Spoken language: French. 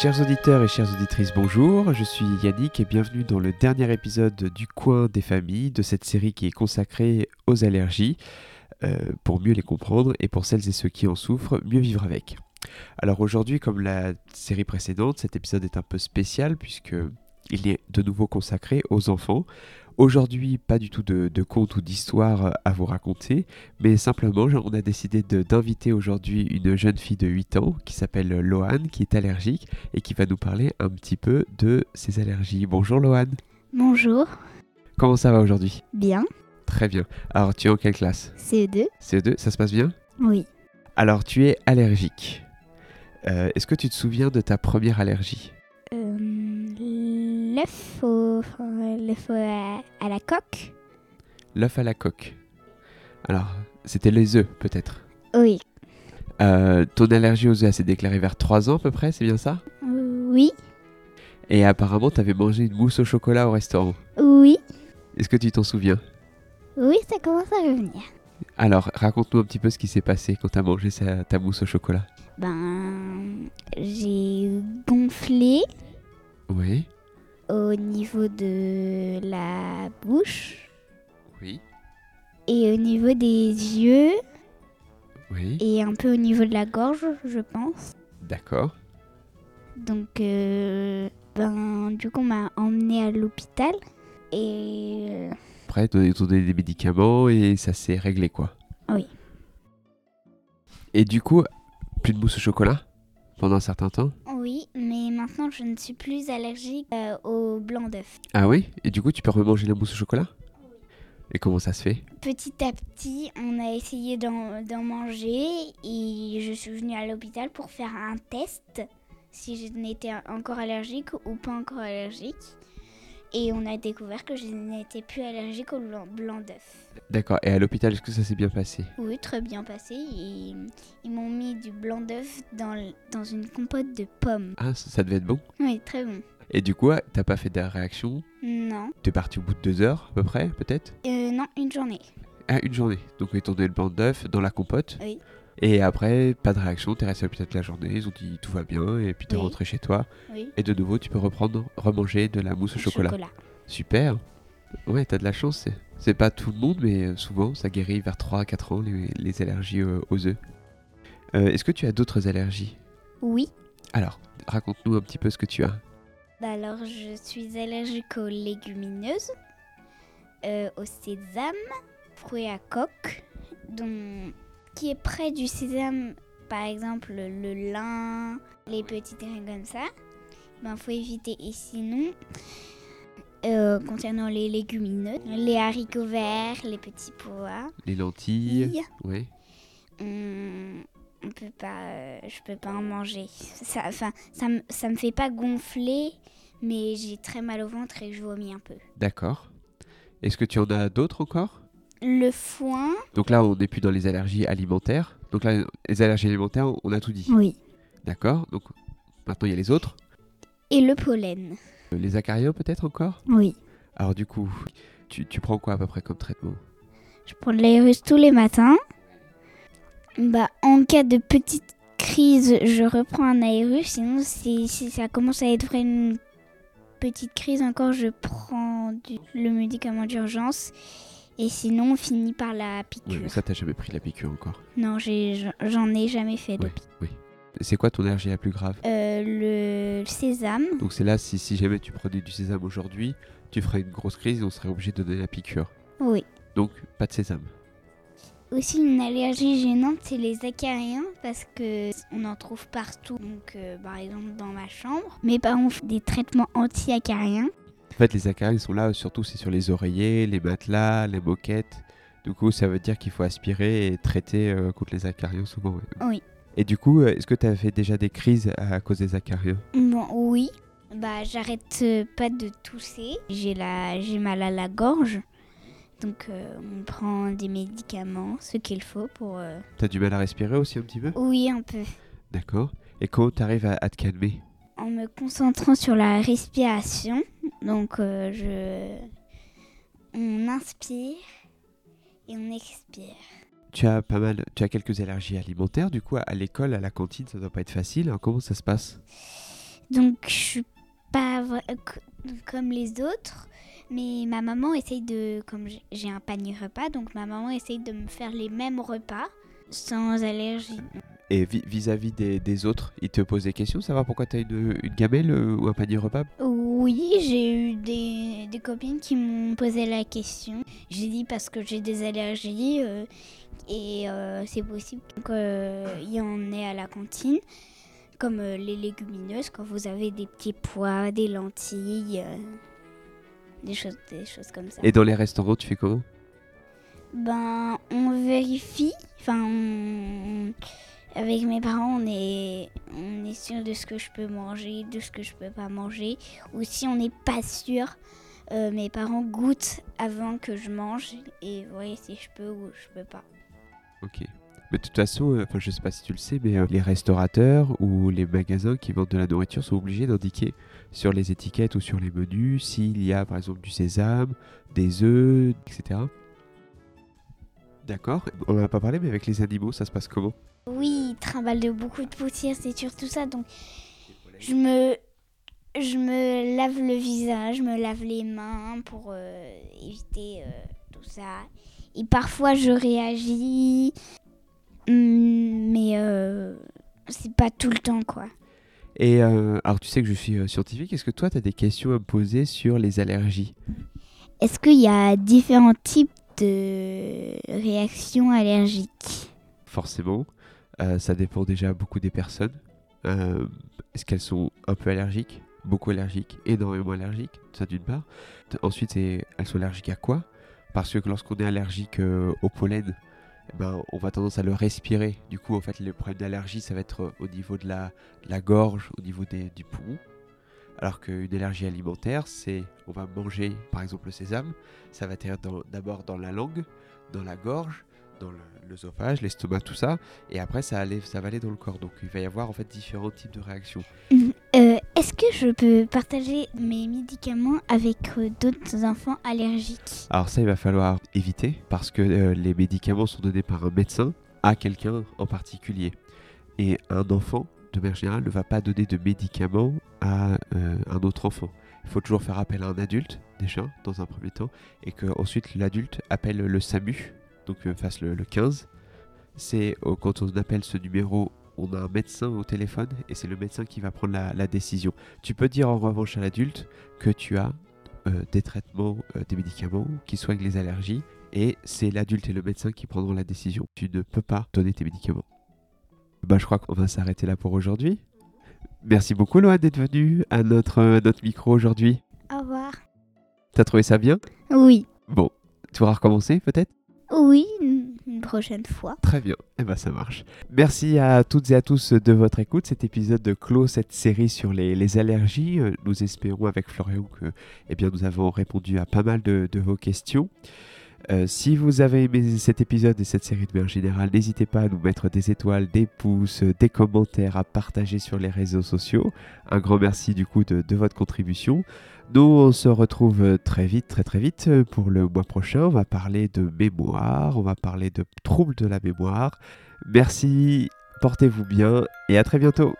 Chers auditeurs et chères auditrices, bonjour, je suis Yannick et bienvenue dans le dernier épisode du coin des familles de cette série qui est consacrée aux allergies, euh, pour mieux les comprendre et pour celles et ceux qui en souffrent, mieux vivre avec. Alors aujourd'hui, comme la série précédente, cet épisode est un peu spécial puisque il est de nouveau consacré aux enfants. Aujourd'hui, pas du tout de, de contes ou d'histoires à vous raconter, mais simplement, on a décidé d'inviter aujourd'hui une jeune fille de 8 ans qui s'appelle Loane, qui est allergique et qui va nous parler un petit peu de ses allergies. Bonjour Loane, Bonjour. comment ça va aujourd'hui? Bien. Très bien. Alors, tu es en quelle classe? CE2 CE2, ça se passe bien? Oui. Alors, tu es allergique. Euh, Est-ce que tu te souviens de ta première allergie? L'œuf au, enfin, l'œuf au- à, à la coque L'œuf à la coque. Alors, c'était les œufs, peut-être. Oui. Euh, ton allergie aux œufs, s'est déclarée vers 3 ans à peu près, c'est bien ça? Euh, oui. Et apparemment, tu avais mangé une mousse au chocolat au restaurant. Oui. Est-ce que tu t'en souviens? Oui, ça commence à revenir. Alors, raconte-nous un petit peu ce qui s'est passé quand tu as mangé sa- ta mousse au chocolat. Ben, j'ai gonflé Oui. Au niveau de la bouche Oui. et au niveau des yeux Oui. et un peu au niveau de la gorge, je pense. D'accord. Donc, euh, ben, du coup, on m'a emmené à l'hôpital et euh, Après, t'ont donné des médicaments et ça s'est réglé, quoi. Oui. Et du coup, plus de mousse au chocolat pendant un certain temps? Oui, mais maintenant je ne suis plus allergique euh, au blanc d'œuf. Ah oui? Et du coup, tu peux remanger la mousse au chocolat? Et comment ça se fait? Petit à petit, on a essayé d'en manger et je suis venue à l'hôpital pour faire un test si je n'étais encore allergique ou pas encore allergique. Et on a découvert que je n'étais plus allergique au blanc, d'œuf. D'accord. Et à l'hôpital, est-ce que ça s'est bien passé? Oui, très bien passé. Et ils m'ont mis du blanc d'œuf dans, l- dans une compote de pommes. Ah, ça, ça devait être bon? Oui, très bon. Et du coup, t'as pas fait de réaction? Non. T'es parti au bout de deux heures, à peu près, peut-être? Euh, non, une journée. Ah, une journée. Donc, ils t'ont donné le blanc d'œuf dans la compote? Oui. Et après, pas de réaction, t'es resté à l'hôpital toute la journée, ils ont dit tout va bien, et puis t'es Oui. rentré chez toi. Oui. Et de nouveau, tu peux reprendre, remanger de la mousse au chocolat. Super. Ouais, t'as de la chance. c'est- pas tout le monde, mais euh, souvent, ça guérit vers 3 à 4 ans, les, les allergies euh, aux œufs. Euh, Est-ce que tu as d'autres allergies? Oui. Alors, raconte-nous un petit peu ce que tu as. Bah alors, je suis allergique aux légumineuses, euh, au sésame, fruits à coque, dont qui est près du sésame, par exemple le lin, les petits grains comme ça. Ben, faut éviter. Et sinon, euh, concernant les légumineuses, les haricots verts, les petits pois, Les lentilles Aïe. Ouais. on, on peut pas, euh, je peux pas en manger. Ça, enfin, ça, me- ça me fait pas gonfler, mais j'ai très mal au ventre et je vomis un peu. D'accord. Est-ce que tu en as d'autres encore? Le foin, Donc là, on n'est plus dans les allergies alimentaires. Donc là, les allergies alimentaires, on a tout dit. oui, D'accord. Donc maintenant, il y a les autres. et le pollen, Euh, Les acariens, peut-être encore? Oui. Alors du coup, tu, tu prends quoi à peu près comme traitement? Je prends de l'aérus tous les matins. Bah, en cas de petite crise, je reprends un aérus. Sinon, si, si ça commence à être vraiment une petite crise encore, je prends du- le médicament d'urgence. Et sinon, on finit par la piqûre. mais Ça, t'as jamais pris la piqûre encore. Non, j'ai- j'en ai jamais fait de Ouais, oui. C'est quoi ton allergie la plus grave Euh, le sésame, Donc c'est là, si, si jamais tu prenais du sésame aujourd'hui, tu ferais une grosse crise et on serait obligé de donner la piqûre. oui. Donc pas de sésame. Aussi une allergie gênante, c'est les acariens parce que on en trouve partout. Donc, euh, par exemple dans ma chambre, mes parents font des traitements anti-acariens. En fait, les acariens ils sont là, surtout c'est sur les oreillers, les matelas, les moquettes. Du coup, ça veut dire qu'il faut aspirer et traiter euh, contre les acariens souvent. ouais. Oui. Et du coup, euh, est-ce que tu as fait déjà des crises à, cause des acariens? Bon, oui. Bah, j'arrête euh, pas de tousser. J'ai la, j'ai mal à la gorge. Donc, euh, on prend des médicaments, ce qu'il faut pour. euh, T'as du mal à respirer aussi un petit peu? Oui, un peu. D'accord. Et comment t'arrives à, à te calmer? En me concentrant sur la respiration. Donc, euh, je. On inspire et on expire. Tu as pas mal, tu as quelques allergies alimentaires. Du coup, à l'école, à la cantine, ça doit pas être facile. Alors, comment ça se passe? Donc je suis pas comme les autres, mais ma maman essaye de, comme j'ai- un panier repas, donc ma maman essaye de me faire les mêmes repas sans allergie. Et vi- vis-à-vis des, des autres, ils te posent des questions, savoir pourquoi tu as une, une gamelle euh, ou un panier repas? Oui, j'ai eu des, des copines qui m'ont posé la question. J'ai dit parce que j'ai des allergies euh, et euh, c'est possible qu'il y en ait à la cantine, comme euh, les légumineuses, quand vous avez des petits pois, des lentilles, euh, des, choses, des choses comme ça. Et dans les restaurants, tu fais comment? Ben, on vérifie. Enfin, on- avec mes parents, on est, sûr de ce que je peux manger, de ce que je peux pas manger. Ou si on n'est pas sûr, euh, mes parents goûtent avant que je mange et voient si je peux ou je peux pas. Ok. Mais de toute façon, euh, je sais pas si tu le sais, mais euh, les restaurateurs ou les magasins qui vendent de la nourriture sont obligés d'indiquer sur les étiquettes ou sur les menus s'il y a par exemple du sésame, des œufs, etc. D'accord. On n'en a pas parlé, mais avec les animaux, ça se passe comment? Oui, ils trimballent de beaucoup de poussière, c'est surtout ça. Donc, je me, je me lave le visage, je me lave les mains pour euh, éviter euh, tout ça. Et parfois, je réagis, hum, mais euh, c'est pas tout le temps, quoi. Et euh, alors, tu sais que je suis scientifique. Est-ce que toi, tu as des questions à me poser sur les allergies? Est-ce qu'il y a différents types de réactions allergiques? Forcément, euh, ça dépend déjà beaucoup des personnes. Euh, Est-ce qu'elles sont un peu allergiques, beaucoup allergiques, énormément allergiques Ça d'une part. Ensuite, elles sont allergiques à quoi? Parce que lorsqu'on est allergique euh, au pollen, eh ben, on va tendance à le respirer. Du coup, en fait, le problème d'allergie, ça va être au niveau de la, gorge, au niveau des, du poumon. Alors qu'une allergie alimentaire, c'est on va manger par exemple le sésame, ça va dans- d'abord dans la langue, dans la gorge, dans le- l'œsophage, l'estomac, tout ça, et après ça, allait, ça va aller dans le corps. Donc il va y avoir en fait différents types de réactions. Euh, Est-ce que je peux partager mes médicaments avec euh, d'autres enfants allergiques? Alors ça, il va falloir éviter parce que euh, les médicaments sont donnés par un médecin à quelqu'un en particulier. Et un enfant, de manière générale, ne va pas donner de médicaments à un autre enfant. Il faut toujours faire appel à un adulte, déjà, dans un premier temps, et que ensuite l'adulte appelle le SAMU, donc euh, fasse le, le 15. C'est euh, quand on appelle ce numéro, on a un médecin au téléphone, et c'est le médecin qui va prendre la, la décision. Tu peux dire en revanche à l'adulte que tu as euh, des traitements, euh, des médicaments qui soignent les allergies, et c'est l'adulte et le médecin qui prendront la décision. Tu ne peux pas donner tes médicaments. Bah, je crois qu'on va s'arrêter là pour aujourd'hui. Merci beaucoup, Loane, d'être venu à notre, à notre micro aujourd'hui. Au revoir. T'as trouvé ça bien? Oui. Bon, tu vas recommencer peut-être? Oui, une prochaine fois. Très bien, eh ben ça marche. Merci à toutes et à tous de votre écoute. Cet épisode clôt cette série sur les, allergies. Euh, Nous espérons avec Florian que eh bien, nous avons répondu à pas mal de, de vos questions. Euh, si vous avez aimé cet épisode et cette série de manière générale, n'hésitez pas à nous mettre des étoiles, des pouces, euh, des commentaires, à partager sur les réseaux sociaux. Un grand merci du coup de, de votre contribution. Nous, on se retrouve euh, très vite, très très vite pour le mois prochain. On va parler de mémoire, on va parler de troubles de la mémoire. Merci, portez-vous bien et à très bientôt.